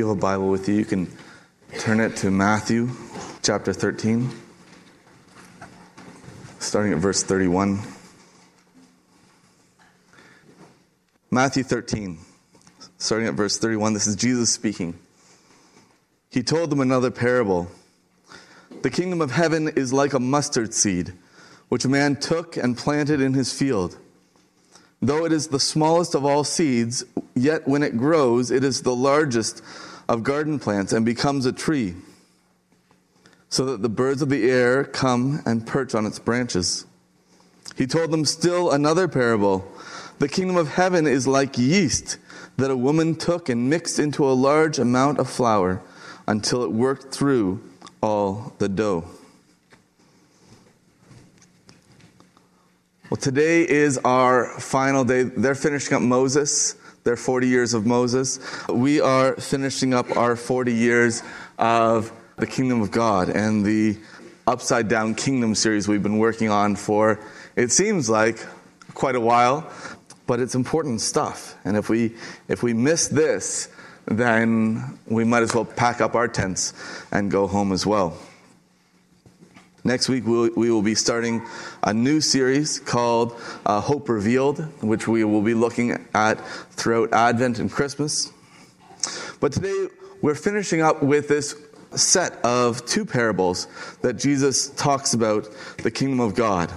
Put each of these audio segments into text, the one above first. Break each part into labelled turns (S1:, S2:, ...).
S1: you have a Bible with you, you can turn it to Matthew chapter 13, starting at verse 31. Matthew 13, starting at verse 31. This is Jesus speaking. He told them another parable. The kingdom of heaven is like a mustard seed, which a man took and planted in his field. Though it is the smallest of all seeds, yet when it grows, it is the largest of garden plants and becomes a tree, so that the birds of the air come and perch on its branches. He told them still another parable. The kingdom of heaven is like yeast that a woman took and mixed into a large amount of flour until it worked through all the dough. Well, today is our final day. They're finishing up Moses, their 40 years of Moses. We are finishing up our 40 years of the kingdom of God and the upside down kingdom series we've been working on for, it seems like, quite a while. But it's important stuff. And if we, if we miss this, then we might as well pack up our tents and go home as well. Next week, we'll, we will be starting a new series called uh, Hope Revealed, which we will be looking at throughout Advent and Christmas. But today, we're finishing up with this set of two parables that Jesus talks about the kingdom of God.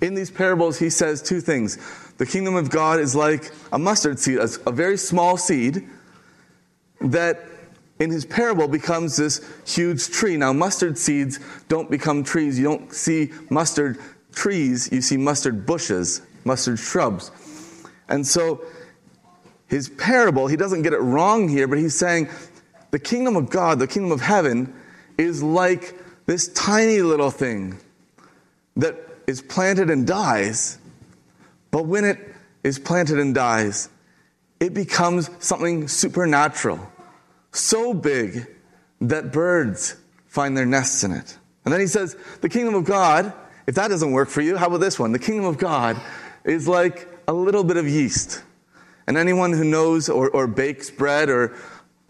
S1: In these parables, he says two things. The kingdom of God is like a mustard seed, a very small seed that in his parable becomes this huge tree. Now, mustard seeds don't become trees. You don't see mustard trees, you see mustard bushes, mustard shrubs. And so, his parable, he doesn't get it wrong here, but he's saying the kingdom of God, the kingdom of heaven, is like this tiny little thing that is planted and dies. But when it is planted and dies, it becomes something supernatural so big that birds find their nests in it. And then he says, the kingdom of God, if that doesn't work for you, how about this one? The kingdom of God is like a little bit of yeast. And anyone who knows or, or bakes bread or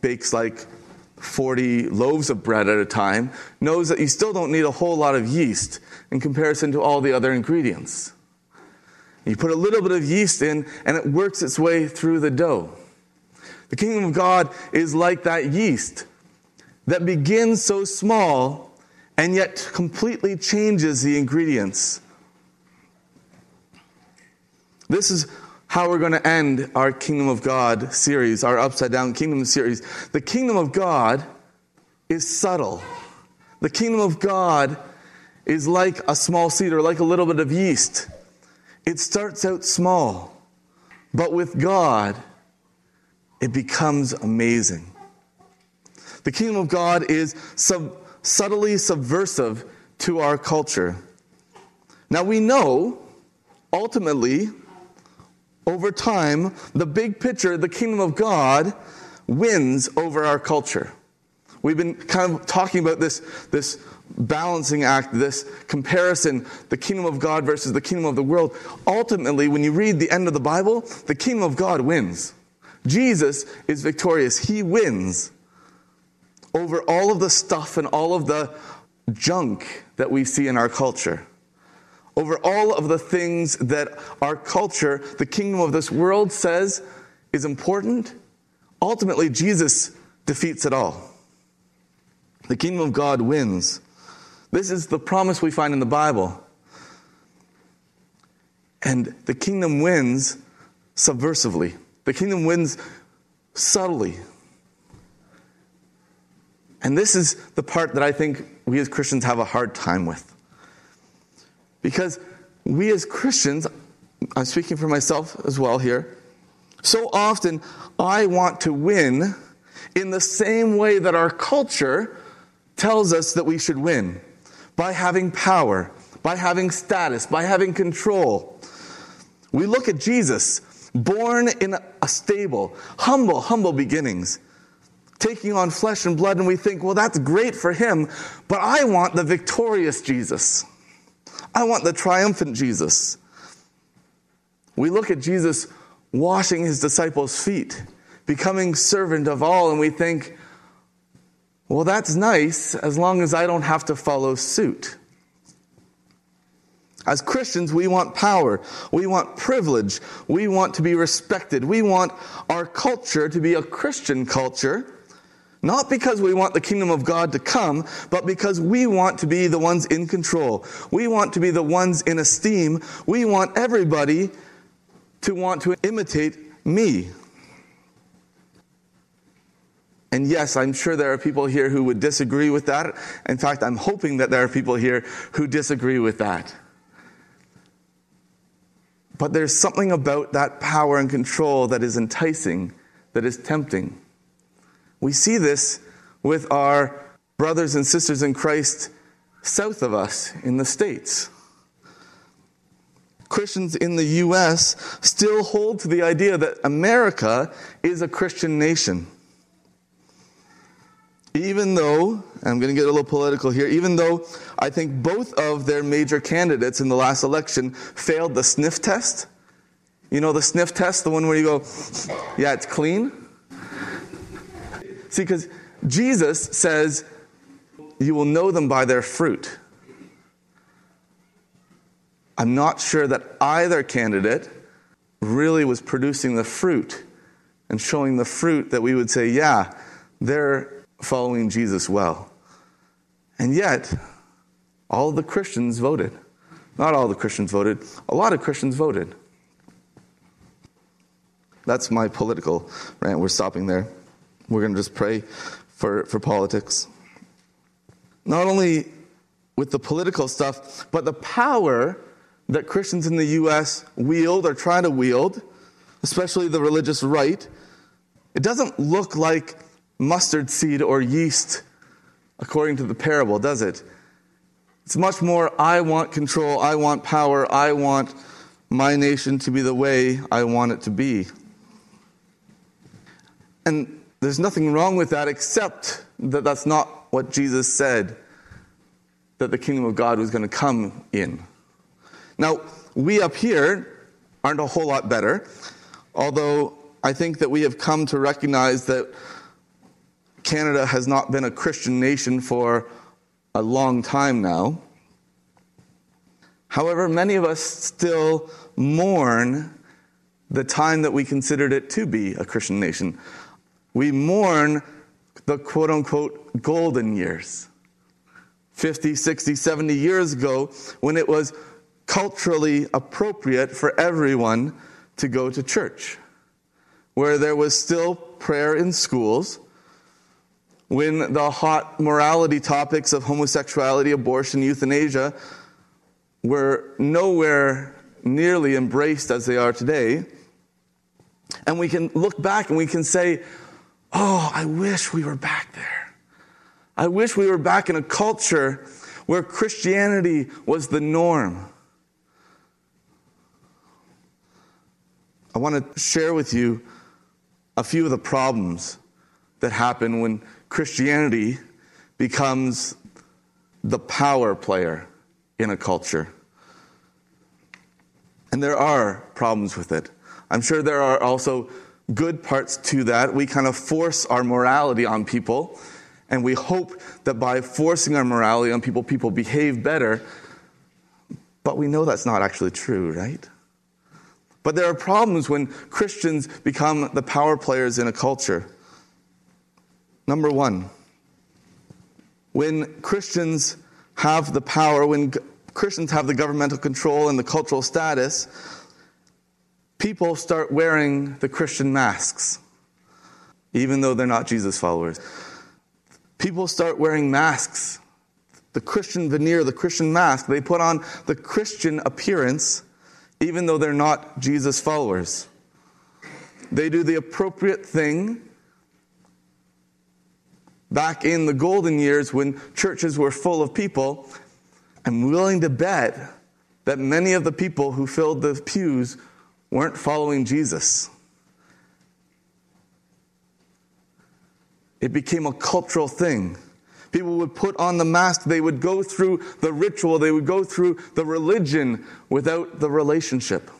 S1: bakes like 40 loaves of bread at a time knows that you still don't need a whole lot of yeast in comparison to all the other ingredients. You put a little bit of yeast in, and it works its way through the dough. The kingdom of God is like that yeast that begins so small and yet completely changes the ingredients. This is how we're going to end our Kingdom of God series, our Upside Down Kingdom series. The Kingdom of God is subtle. The Kingdom of God is like a small seed or like a little bit of yeast. It starts out small, but with God, it becomes amazing. The kingdom of God is sub- subtly subversive to our culture. Now we know, ultimately, over time, the big picture, the kingdom of God, wins over our culture. We've been kind of talking about this, this balancing act, this comparison, the kingdom of God versus the kingdom of the world. Ultimately, when you read the end of the Bible, the kingdom of God wins. Jesus is victorious. He wins over all of the stuff and all of the junk that we see in our culture. Over all of the things that our culture, the kingdom of this world, says is important, ultimately, Jesus defeats it all. The kingdom of God wins. This is the promise we find in the Bible. And the kingdom wins subversively. The kingdom wins subtly. And this is the part that I think we as Christians have a hard time with. Because we as Christians, I'm speaking for myself as well here, so often I want to win in the same way that our culture tells us that we should win by having power, by having status, by having control. We look at Jesus born in a stable, humble, humble beginnings, taking on flesh and blood, and we think, well, that's great for him, but I want the victorious Jesus. I want the triumphant Jesus. We look at Jesus washing his disciples' feet, becoming servant of all, and we think, well, that's nice as long as I don't have to follow suit. As Christians, we want power. We want privilege. We want to be respected. We want our culture to be a Christian culture. Not because we want the kingdom of God to come, but because we want to be the ones in control. We want to be the ones in esteem. We want everybody to want to imitate me. And yes, I'm sure there are people here who would disagree with that. In fact, I'm hoping that there are people here who disagree with that. But there's something about that power and control that is enticing, that is tempting. We see this with our brothers and sisters in Christ south of us in the States. Christians in the U.S. still hold to the idea that America is a Christian nation. Even though, I'm going to get a little political here, even though I think both of their major candidates in the last election failed the sniff test. You know the sniff test, the one where you go, yeah, it's clean? See, because Jesus says, you will know them by their fruit. I'm not sure that either candidate really was producing the fruit and showing the fruit that we would say, yeah, they're following Jesus well. And yet, all the Christians voted. Not all the Christians voted, a lot of Christians voted. That's my political rant. We're stopping there. We're going to just pray for, for politics. Not only with the political stuff, but the power that Christians in the U.S. wield or try to wield, especially the religious right, it doesn't look like mustard seed or yeast according to the parable, does it? It's much more I want control, I want power, I want my nation to be the way I want it to be. And there's nothing wrong with that except that that's not what Jesus said that the kingdom of God was going to come in. Now, we up here aren't a whole lot better, although I think that we have come to recognize that Canada has not been a Christian nation for a long time now. However, many of us still mourn the time that we considered it to be a Christian nation. We mourn the quote unquote golden years. 50, 60, 70 years ago when it was culturally appropriate for everyone to go to church, where there was still prayer in schools, when the hot morality topics of homosexuality, abortion, euthanasia were nowhere nearly embraced as they are today. And we can look back and we can say, Oh, I wish we were back there. I wish we were back in a culture where Christianity was the norm. I want to share with you a few of the problems that happen when Christianity becomes the power player in a culture. And there are problems with it. I'm sure there are also good parts to that. We kind of force our morality on people, and we hope that by forcing our morality on people, people behave better. But we know that's not actually true, right? But there are problems when Christians become the power players in a culture. Number one, when Christians have the power, when Christians have the governmental control and the cultural status, people start wearing the Christian masks, even though they're not Jesus followers. People start wearing masks, the Christian veneer, the Christian mask. They put on the Christian appearance even though they're not Jesus followers. They do the appropriate thing. Back in the golden years when churches were full of people, I'm willing to bet that many of the people who filled the pews weren't following Jesus. It became a cultural thing. People would put on the mask, they would go through the ritual, they would go through the religion without the relationship.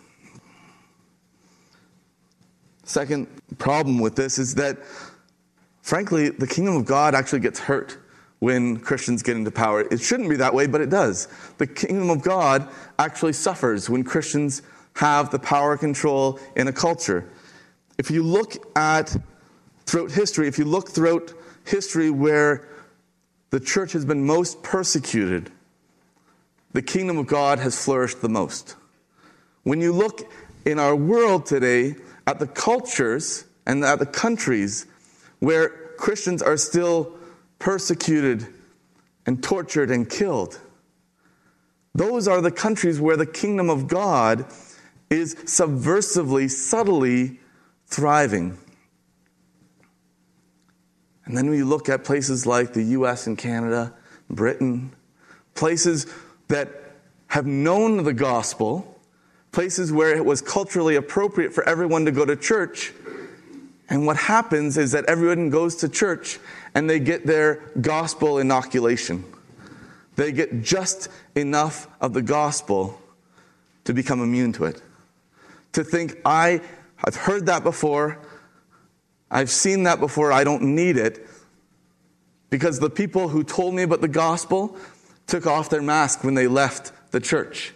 S1: second problem with this is that, frankly, the kingdom of God actually gets hurt when Christians get into power. It shouldn't be that way, but it does. The kingdom of God actually suffers when Christians have the power control in a culture. If you look at throughout history, if you look throughout history where the church has been most persecuted, the kingdom of God has flourished the most. When you look in our world today at the cultures and at the countries where Christians are still persecuted and tortured and killed, those are the countries where the kingdom of God is subversively, subtly thriving. And then we look at places like the US and Canada, Britain, places that have known the gospel, places where it was culturally appropriate for everyone to go to church. And what happens is that everyone goes to church and they get their gospel inoculation. They get just enough of the gospel to become immune to it. To think, I, I've heard that before, I've seen that before, I don't need it. Because the people who told me about the gospel took off their mask when they left the church.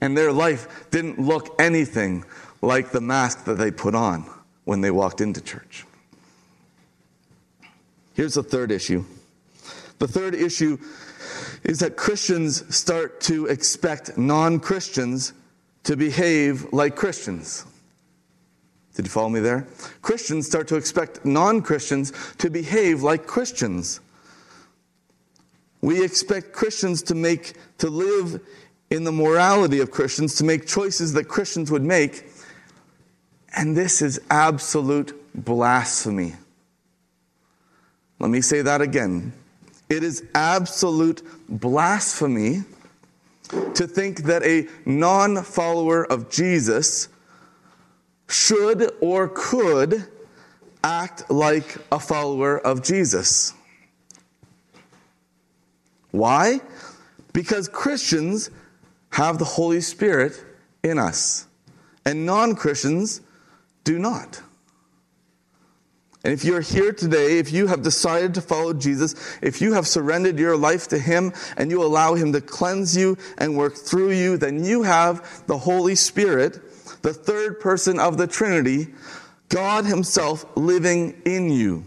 S1: And their life didn't look anything like the mask that they put on when they walked into church. Here's the third issue. The third issue is that Christians start to expect non Christians to behave like Christians. Did you follow me there? Christians start to expect non Christians to behave like Christians. We expect Christians to make, to live in the morality of Christians, to make choices that Christians would make. And this is absolute blasphemy. Let me say that again. It is absolute blasphemy to think that a non follower of Jesus should or could act like a follower of Jesus. Why? Because Christians have the Holy Spirit in us, and non Christians do not. And if you're here today, if you have decided to follow Jesus, if you have surrendered your life to Him and you allow Him to cleanse you and work through you, then you have the Holy Spirit the third person of the Trinity, God Himself living in you.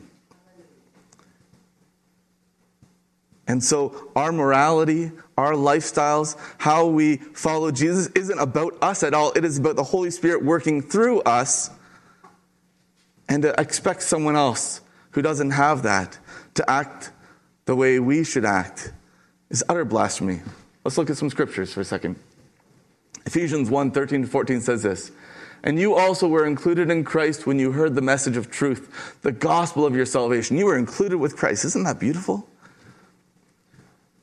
S1: And so, our morality, our lifestyles, how we follow Jesus isn't about us at all. It is about the Holy Spirit working through us. And to expect someone else who doesn't have that to act the way we should act is utter blasphemy. Let's look at some scriptures for a second. Ephesians 1 13 to 14 says this. And you also were included in Christ when you heard the message of truth, the gospel of your salvation. You were included with Christ. Isn't that beautiful?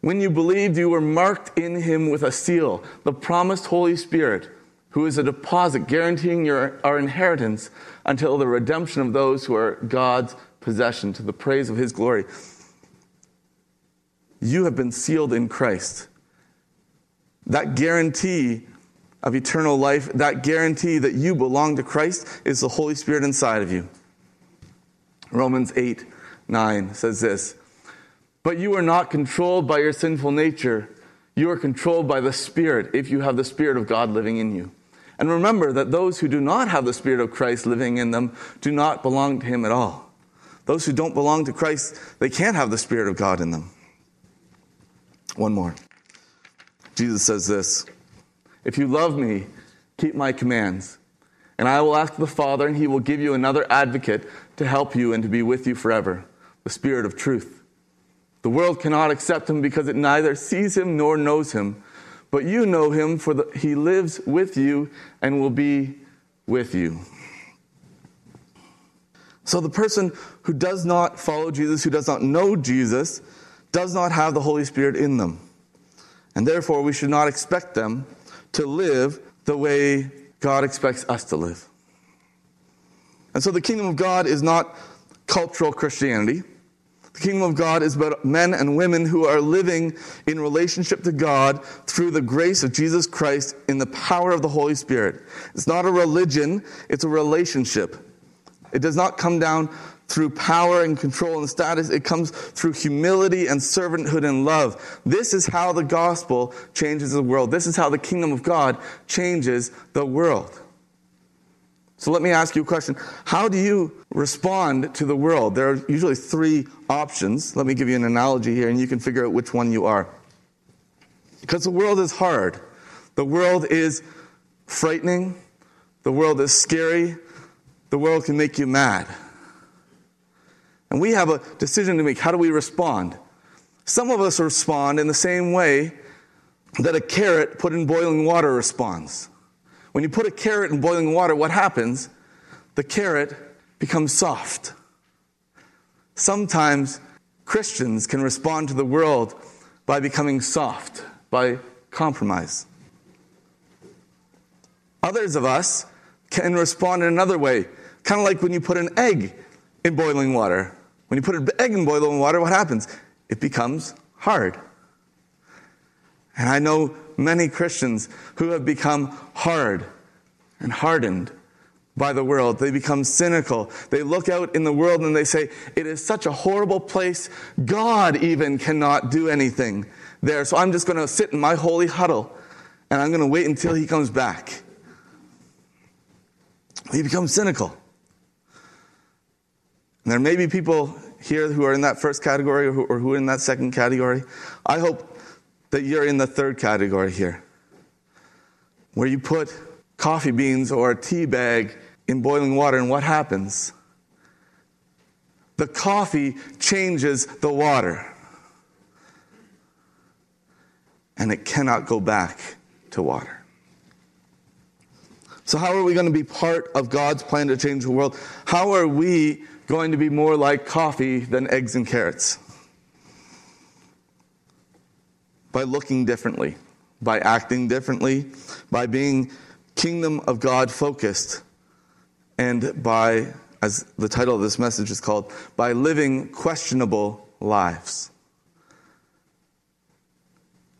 S1: When you believed, you were marked in him with a seal, the promised Holy Spirit, who is a deposit guaranteeing your, our inheritance until the redemption of those who are God's possession to the praise of his glory. You have been sealed in Christ. That guarantee of eternal life, that guarantee that you belong to Christ, is the Holy Spirit inside of you. Romans 8 9 says this But you are not controlled by your sinful nature. You are controlled by the Spirit if you have the Spirit of God living in you. And remember that those who do not have the Spirit of Christ living in them do not belong to Him at all. Those who don't belong to Christ, they can't have the Spirit of God in them. One more. Jesus says this if you love me, keep my commands. And I will ask the Father, and he will give you another advocate to help you and to be with you forever the Spirit of truth. The world cannot accept him because it neither sees him nor knows him. But you know him, for the, he lives with you and will be with you. So the person who does not follow Jesus, who does not know Jesus, does not have the Holy Spirit in them. And therefore, we should not expect them to live the way God expects us to live. And so the kingdom of God is not cultural Christianity. The kingdom of God is about men and women who are living in relationship to God through the grace of Jesus Christ in the power of the Holy Spirit. It's not a religion, it's a relationship. It does not come down through power and control and status. It comes through humility and servanthood and love. This is how the gospel changes the world. This is how the kingdom of God changes the world. So let me ask you a question. How do you respond to the world? There are usually three options. Let me give you an analogy here, and you can figure out which one you are. Because the world is hard. The world is frightening. The world is scary. The world can make you mad. And we have a decision to make. How do we respond? Some of us respond in the same way that a carrot put in boiling water responds. When you put a carrot in boiling water, what happens? The carrot becomes soft. Sometimes Christians can respond to the world by becoming soft, by compromise. Others of us can respond in another way, kind of like when you put an egg in boiling water. When you put an egg in boiling water, what happens? It becomes hard. And I know many Christians who have become hard and hardened by the world. They become cynical. They look out in the world and they say, It is such a horrible place. God even cannot do anything there. So I'm just going to sit in my holy huddle and I'm going to wait until he comes back. They become cynical. And there may be people here who are in that first category or who are in that second category. I hope that you're in the third category here, where you put coffee beans or a tea bag in boiling water, and what happens? The coffee changes the water. And it cannot go back to water. So, how are we going to be part of God's plan to change the world? How are we going to be more like coffee than eggs and carrots? By looking differently, by acting differently, by being kingdom of God focused, and by, as the title of this message is called, by living questionable lives.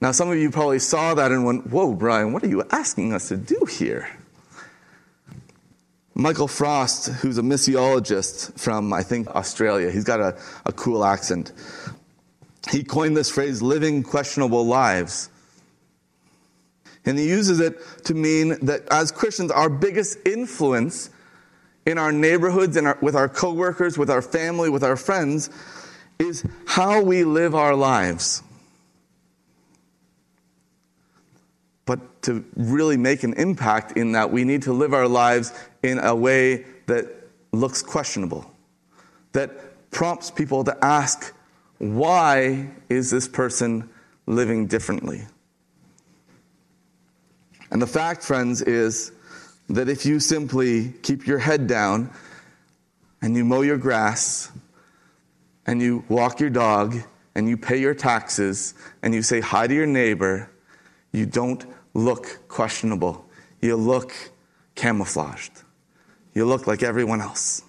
S1: Now, some of you probably saw that and went, Whoa, Brian, what are you asking us to do here? Michael Frost, who's a missiologist from, I think, Australia, he's got a, a cool accent. He coined this phrase, living questionable lives. And he uses it to mean that as Christians, our biggest influence in our neighborhoods, and with our coworkers, with our family, with our friends, is how we live our lives. But to really make an impact in that, we need to live our lives in a way that looks questionable, that prompts people to ask, why is this person living differently? And the fact, friends, is that if you simply keep your head down and you mow your grass and you walk your dog and you pay your taxes and you say hi to your neighbor, you don't look questionable. You look camouflaged. You look like everyone else.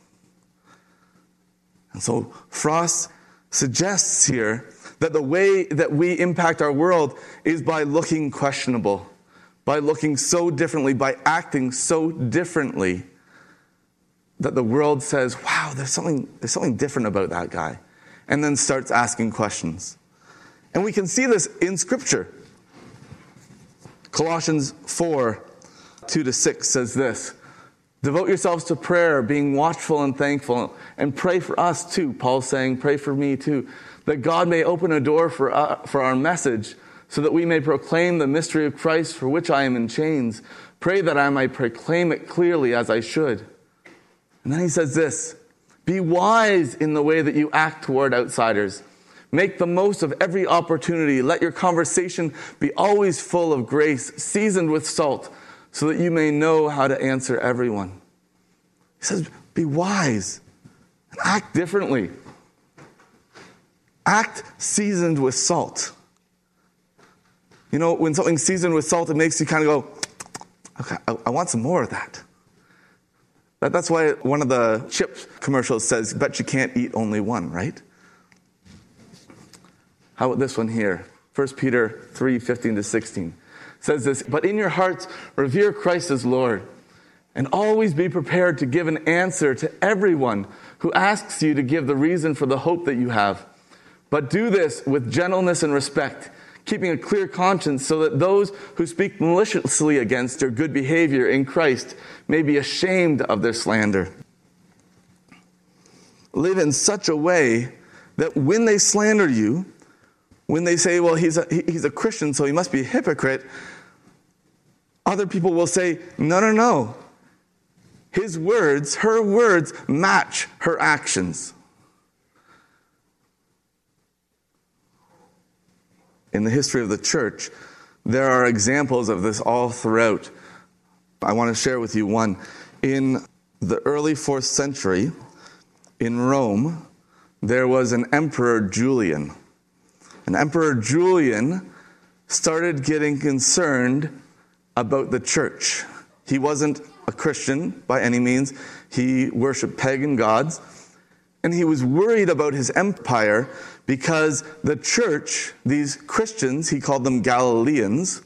S1: And so Frost suggests here that the way that we impact our world is by looking questionable, by looking so differently, by acting so differently that the world says, wow, there's something, there's something different about that guy, and then starts asking questions. And we can see this in Scripture. Colossians 4 2 to 6 says this Devote yourselves to prayer, being watchful and thankful, and pray for us too. Paul's saying, Pray for me too, that God may open a door for, uh, for our message, so that we may proclaim the mystery of Christ for which I am in chains. Pray that I may proclaim it clearly as I should. And then he says this Be wise in the way that you act toward outsiders Make the most of every opportunity. Let your conversation be always full of grace, seasoned with salt, so that you may know how to answer everyone. He says, Be wise and act differently. Act seasoned with salt. You know, when something's seasoned with salt, it makes you kind of go, okay, I, I want some more of that. that. That's why one of the chip commercials says, bet you can't eat only one, right? How about this one here? 1 Peter 3 15 to 16 says this, but in your hearts, revere Christ as Lord. And always be prepared to give an answer to everyone who asks you to give the reason for the hope that you have. But do this with gentleness and respect, keeping a clear conscience so that those who speak maliciously against your good behavior in Christ may be ashamed of their slander. Live in such a way that when they slander you, when they say, well, he's a, he's a Christian, so he must be a hypocrite, other people will say, no, no, no. His words, her words, match her actions. In the history of the church, there are examples of this all throughout. I want to share with you one. In the early fourth century, in Rome, there was an emperor Julian. And Emperor Julian started getting concerned about the church. He wasn't a Christian by any means, he worshiped pagan gods. And he was worried about his empire because the church, these Christians, he called them Galileans,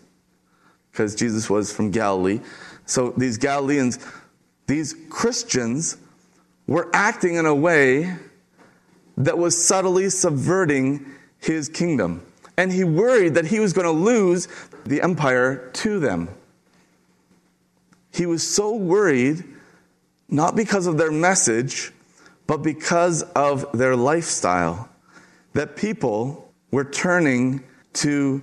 S1: because Jesus was from Galilee. So these Galileans, these Christians, were acting in a way that was subtly subverting his kingdom. And he worried that he was going to lose the empire to them. He was so worried, not because of their message, but because of their lifestyle, that people were turning to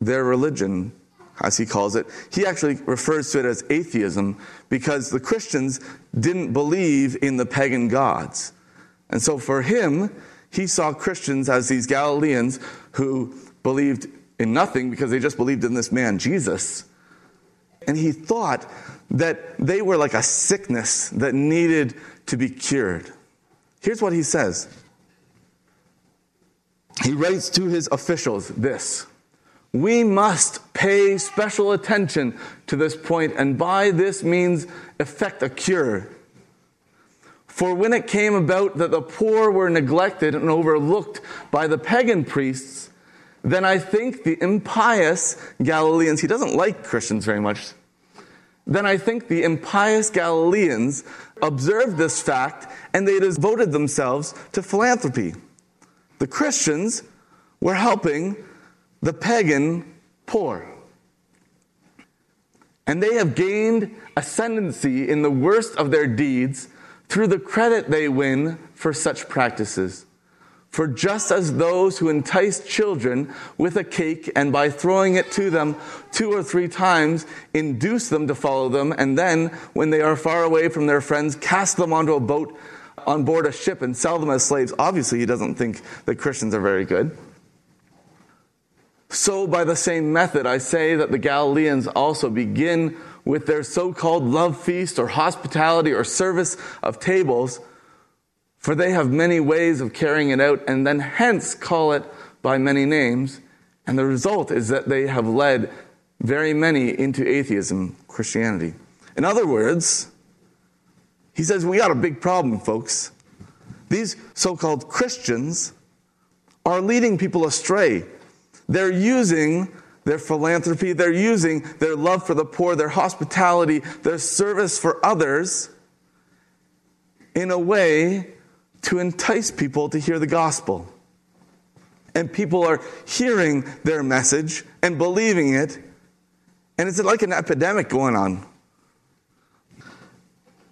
S1: their religion, as he calls it. He actually refers to it as atheism because the Christians didn't believe in the pagan gods. And so for him, he saw Christians as these Galileans who believed in nothing because they just believed in this man, Jesus. And he thought that they were like a sickness that needed to be cured. Here's what he says He writes to his officials this We must pay special attention to this point, and by this means effect a cure for when it came about that the poor were neglected and overlooked by the pagan priests, then I think the impious Galileans, he doesn't like Christians very much, then I think the impious Galileans observed this fact and they devoted themselves to philanthropy. The Christians were helping the pagan poor. And they have gained ascendancy in the worst of their deeds through the credit they win for such practices. For just as those who entice children with a cake and by throwing it to them two or three times induce them to follow them, and then, when they are far away from their friends, cast them onto a boat on board a ship and sell them as slaves. Obviously, he doesn't think that Christians are very good. So, by the same method, I say that the Galileans also begin with their so called love feast or hospitality or service of tables, for they have many ways of carrying it out, and then hence call it by many names. And the result is that they have led very many into atheism, Christianity. In other words, he says, We got a big problem, folks. These so called Christians are leading people astray. They're using their philanthropy, they're using their love for the poor, their hospitality, their service for others in a way to entice people to hear the gospel. And people are hearing their message and believing it, and it's like an epidemic going on.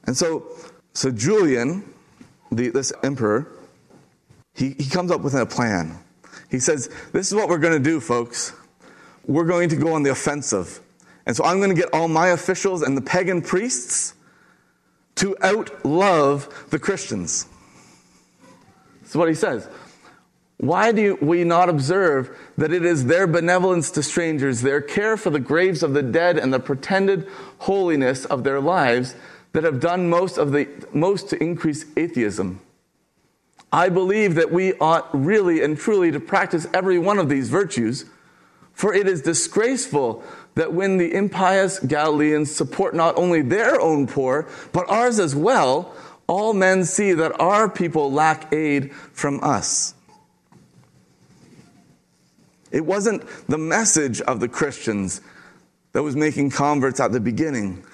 S1: And so, so Julian, the, this emperor, he, he comes up with a plan. He says, This is what we're going to do, folks we're going to go on the offensive. And so I'm going to get all my officials and the pagan priests to outlove the Christians. That's what he says. Why do we not observe that it is their benevolence to strangers, their care for the graves of the dead, and the pretended holiness of their lives that have done most of the most to increase atheism? I believe that we ought really and truly to practice every one of these virtues for it is disgraceful that when the impious Galileans support not only their own poor, but ours as well, all men see that our people lack aid from us. It wasn't the message of the Christians that was making converts at the beginning.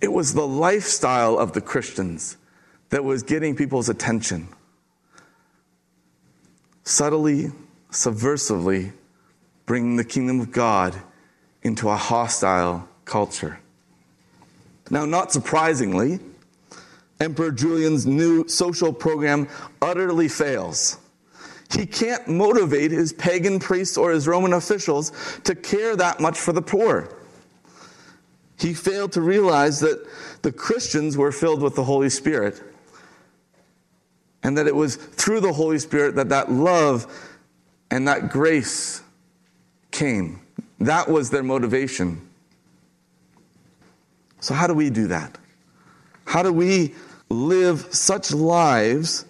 S1: It was the lifestyle of the Christians that was getting people's attention. Subtly, subversively, bringing the kingdom of God into a hostile culture. Now, not surprisingly, Emperor Julian's new social program utterly fails. He can't motivate his pagan priests or his Roman officials to care that much for the poor. He failed to realize that the Christians were filled with the Holy Spirit and that it was through the Holy Spirit that that love and that grace came. That was their motivation. So, how do we do that? How do we live such lives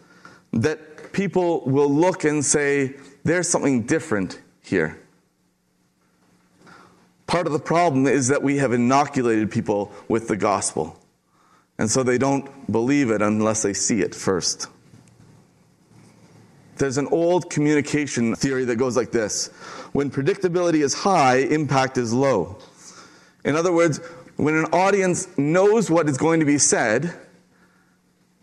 S1: that people will look and say, there's something different here? Part of the problem is that we have inoculated people with the gospel. And so they don't believe it unless they see it first. There's an old communication theory that goes like this When predictability is high, impact is low. In other words, when an audience knows what is going to be said,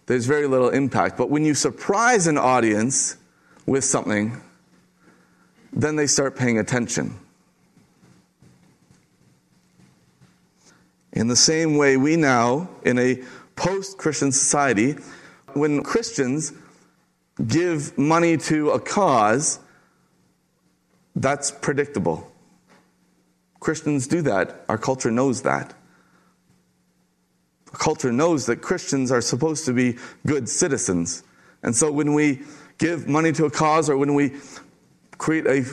S1: there's very little impact. But when you surprise an audience with something, then they start paying attention. In the same way, we now, in a post Christian society, when Christians give money to a cause, that's predictable. Christians do that. Our culture knows that. Our culture knows that Christians are supposed to be good citizens. And so when we give money to a cause or when we create a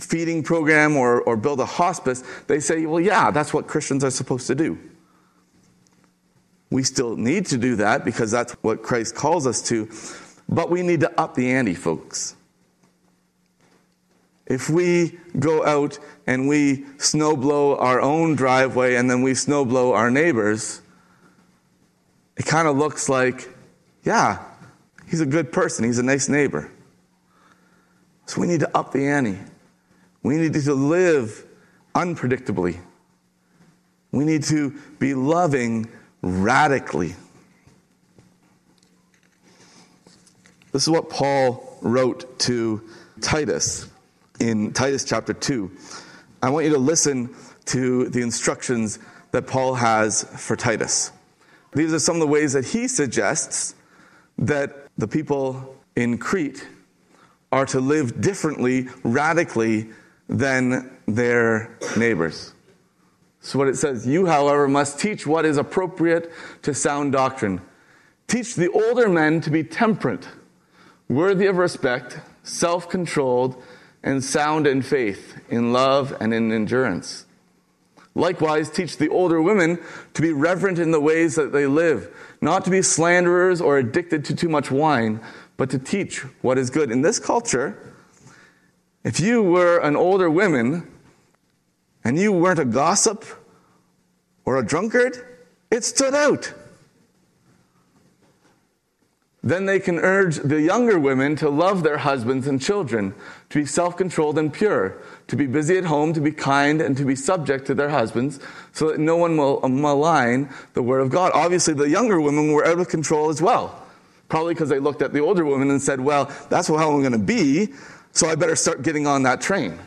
S1: feeding program or, or build a hospice, they say, well, yeah, that's what Christians are supposed to do. We still need to do that because that's what Christ calls us to, but we need to up the ante, folks. If we go out and we snowblow our own driveway and then we snowblow our neighbors, it kind of looks like, yeah, he's a good person, he's a nice neighbor. So we need to up the ante. We need to live unpredictably. We need to be loving radically. This is what Paul wrote to Titus in Titus chapter 2. I want you to listen to the instructions that Paul has for Titus. These are some of the ways that he suggests that the people in Crete are to live differently, radically, than their neighbors. So, what it says, you, however, must teach what is appropriate to sound doctrine. Teach the older men to be temperate, worthy of respect, self controlled, and sound in faith, in love, and in endurance. Likewise, teach the older women to be reverent in the ways that they live, not to be slanderers or addicted to too much wine, but to teach what is good. In this culture, if you were an older woman and you weren't a gossip or a drunkard, it stood out. Then they can urge the younger women to love their husbands and children, to be self controlled and pure, to be busy at home, to be kind, and to be subject to their husbands, so that no one will malign the word of God. Obviously, the younger women were out of control as well. Probably because they looked at the older women and said, Well, that's how I'm going to be, so I better start getting on that train.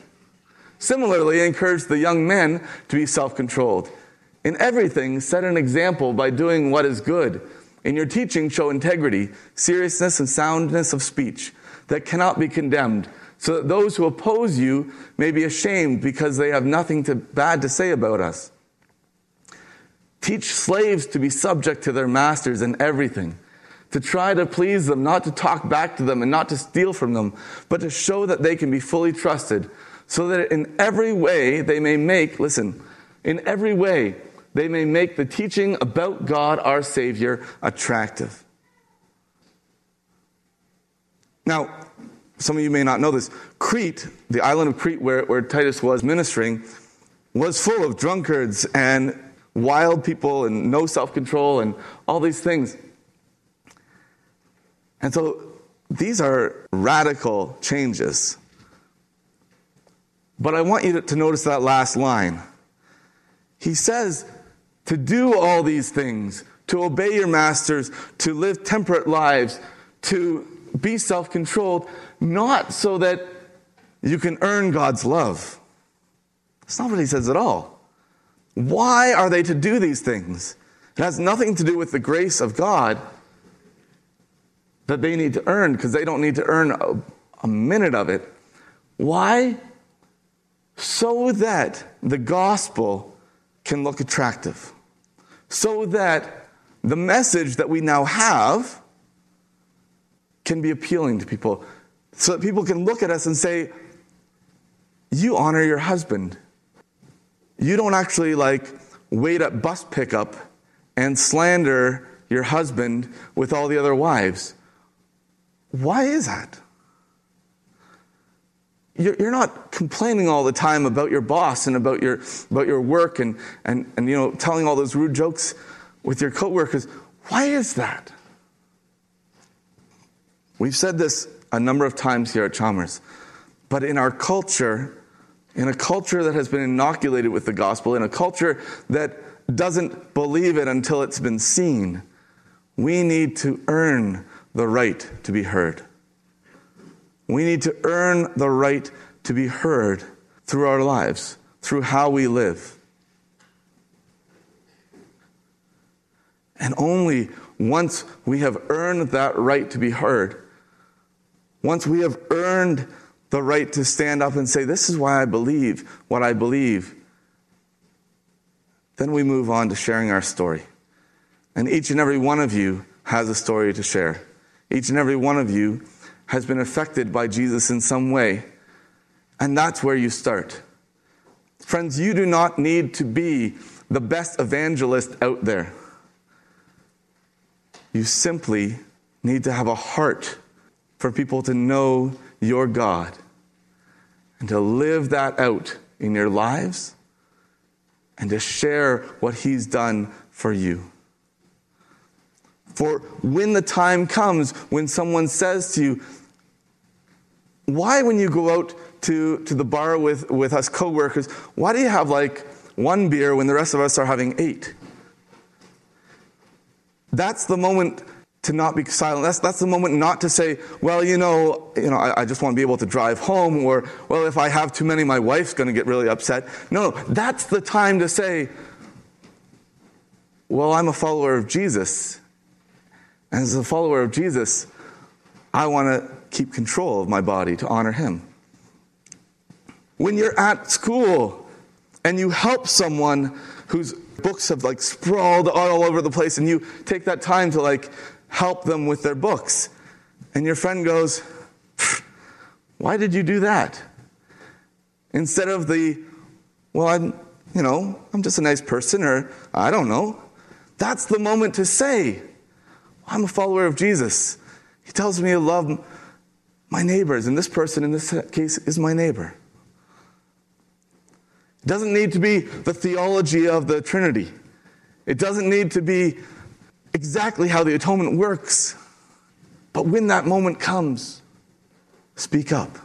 S1: Similarly, encourage the young men to be self controlled. In everything, set an example by doing what is good. In your teaching, show integrity, seriousness, and soundness of speech that cannot be condemned, so that those who oppose you may be ashamed because they have nothing to, bad to say about us. Teach slaves to be subject to their masters in everything, to try to please them, not to talk back to them and not to steal from them, but to show that they can be fully trusted so that in every way they may make, listen, in every way they may make the teaching about God our Savior attractive. Now, some of you may not know this. Crete, the island of Crete where, where Titus was ministering, was full of drunkards and wild people and no self control and all these things. And so these are radical changes. But I want you to, notice that last line. He says to do all these things, to obey your masters, to live temperate lives, to be self controlled, not so that you can earn God's love. That's not what he says at all. Why are they to do these things? It has nothing to do with the grace of God that they need to earn because they don't need to earn a, a minute of it. Why? So that the gospel can look attractive. So that the message that we now have can be appealing to people. So that people can look at us and say, You honor your husband. You don't actually like wait at bus pickup and slander your husband with all the other wives. Why is that? You're not complaining all the time about your boss and about your, about your work and, and, and you know, telling all those rude jokes with your coworkers. Why is that? We've said this a number of times here at Chalmers, but in our culture, in a culture that has been inoculated with the gospel, in a culture that doesn't believe it until it's been seen, we need to earn the right to be heard. We need to earn the right to be heard through our lives, through how we live. And only once we have earned that right to be heard, once we have earned the right to stand up and say, This is why I believe what I believe, then we move on to sharing our story. And each and every one of you has a story to share. Each and every one of you has been affected by Jesus in some way. And that's where you start. Friends, you do not need to be the best evangelist out there. You simply need to have a heart for people to know your God and to live that out in your lives and to share what He's done for you. For when the time comes when someone says to you, Why, when you go out to, to the bar with, with us coworkers, why do you have like one beer when the rest of us are having eight? That's the moment to not be silent. That's, that's the moment not to say, well, you know, you know, I, I just want to be able to drive home, or, well, if I have too many, my wife's going to get really upset. No, that's the time to say, well, I'm a follower of Jesus. And as a follower of Jesus, I want to keep control of my body to honor him. When you're at school and you help someone whose books have like sprawled all over the place and you take that time to like help them with their books. And your friend goes, Why did you do that? Instead of the, Well, I'm, you know, I'm just a nice person, or I don't know. That's the moment to say, I'm a follower of Jesus. Tells me to love my neighbors, and this person in this case is my neighbor. It doesn't need to be the theology of the Trinity. It doesn't need to be exactly how the atonement works. But when that moment comes, speak up.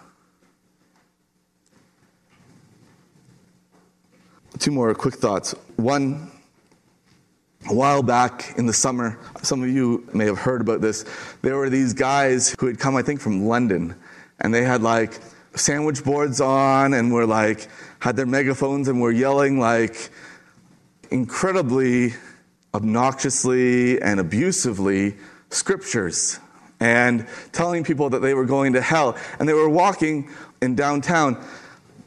S1: Two more quick thoughts. One, a while back in the summer, some of you may have heard about this. There were these guys who had come, I think, from London, and they had like sandwich boards on and were like, had their megaphones and were yelling like incredibly obnoxiously and abusively scriptures and telling people that they were going to hell. And they were walking in downtown.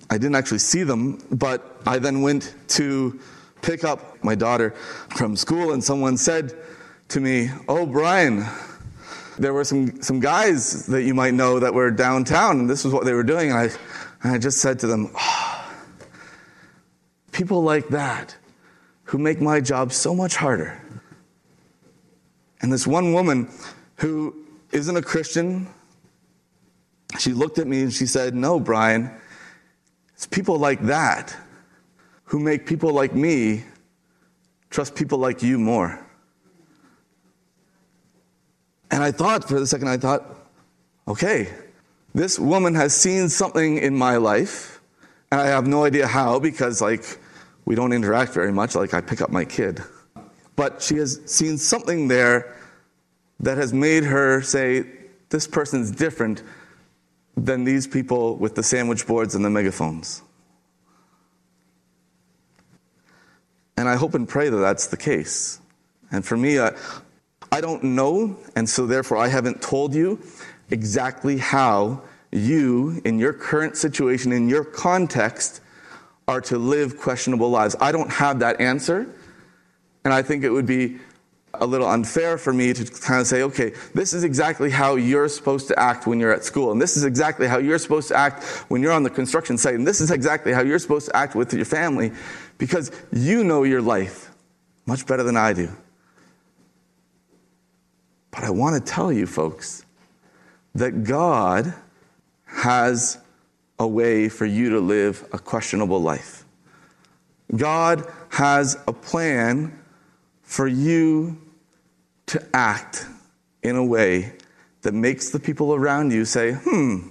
S1: I didn't actually see them, but I then went to pick up my daughter from school, and someone said to me, Oh, Brian, there were some, some guys that you might know that were downtown, and this is what they were doing. And I, and I just said to them, oh, People like that who make my job so much harder. And this one woman who isn't a Christian, she looked at me and she said, No, Brian, it's people like that who make people like me trust people like you more. And I thought for a second, I thought, okay, this woman has seen something in my life, and I have no idea how because, like, we don't interact very much, like I pick up my kid. But she has seen something there that has made her say, This person's different than these people with the sandwich boards and the megaphones. And I hope and pray that that's the case. And for me, I, I don't know, and so therefore I haven't told you exactly how you, in your current situation, in your context, are to live questionable lives. I don't have that answer, and I think it would be a little unfair for me to kind of say, okay, this is exactly how you're supposed to act when you're at school, and this is exactly how you're supposed to act when you're on the construction site, and this is exactly how you're supposed to act with your family, because you know your life much better than I do. But I want to tell you, folks, that God has a way for you to live a questionable life. God has a plan for you to act in a way that makes the people around you say, hmm,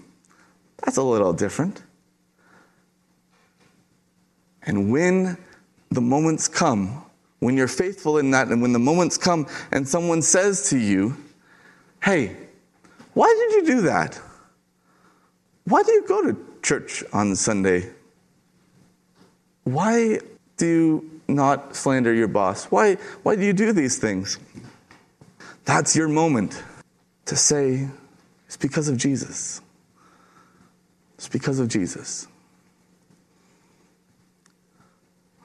S1: that's a little different. And when the moments come, when you're faithful in that, and when the moments come and someone says to you, hey, why did you do that? Why do you go to church on Sunday? Why do you not slander your boss? Why, why do you do these things? That's your moment to say, it's because of Jesus. It's because of Jesus.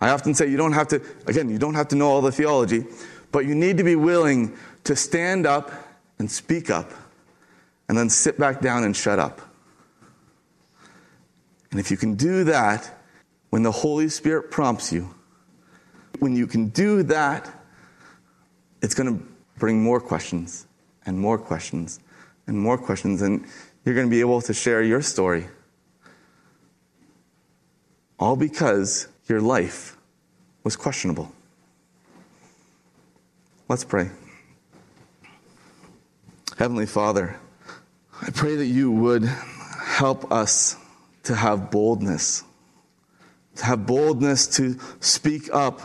S1: I often say you don't have to, again, you don't have to know all the theology, but you need to be willing to stand up and speak up and then sit back down and shut up. And if you can do that when the Holy Spirit prompts you, when you can do that, it's going to bring more questions and more questions and more questions, and you're going to be able to share your story. All because your life was questionable. Let's pray. Heavenly Father, I pray that you would help us to have boldness, to have boldness to speak up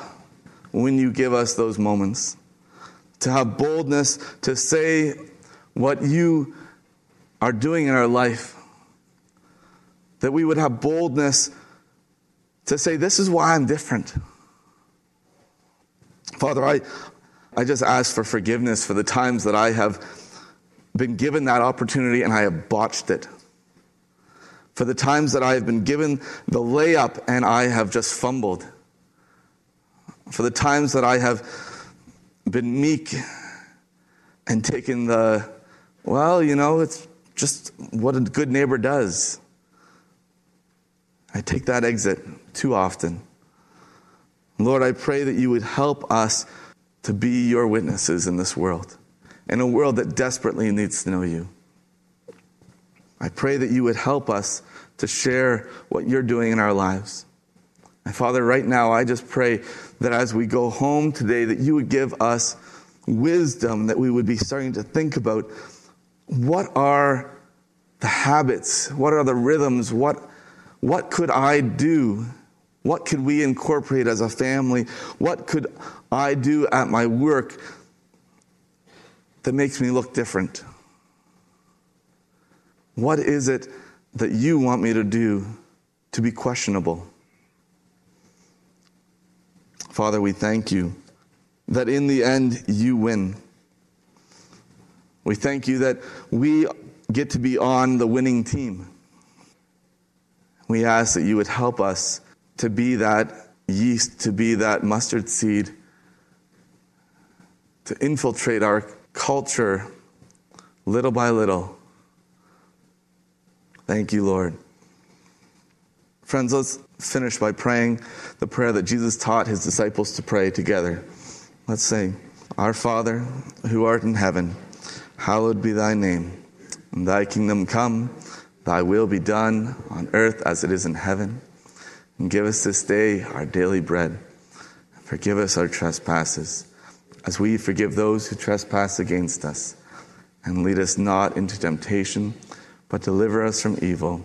S1: when you give us those moments, to have boldness to say what you are doing in our life, that we would have boldness to say, This is why I'm different. Father, I, I just ask for forgiveness for the times that I have been given that opportunity and I have botched it. For the times that I have been given the layup and I have just fumbled. For the times that I have been meek and taken the, well, you know, it's just what a good neighbor does. I take that exit too often. Lord, I pray that you would help us to be your witnesses in this world, in a world that desperately needs to know you. I pray that you would help us to share what you're doing in our lives. And Father, right now, I just pray that as we go home today, that you would give us wisdom, that we would be starting to think about what are the habits, what are the rhythms, what, what could I do what could we incorporate as a family? What could I do at my work that makes me look different? What is it that you want me to do to be questionable? Father, we thank you that in the end you win. We thank you that we get to be on the winning team. We ask that you would help us to be that yeast, to be that mustard seed, to infiltrate our culture little by little. Thank you, Lord. Friends, let's finish by praying the prayer that Jesus taught his disciples to pray together. Let's say, Our Father, who art in heaven, hallowed be thy name. And thy kingdom come, thy will be done on earth as it is in heaven. And give us this day our daily bread. Forgive us our trespasses, as we forgive those who trespass against us. And lead us not into temptation, but deliver us from evil.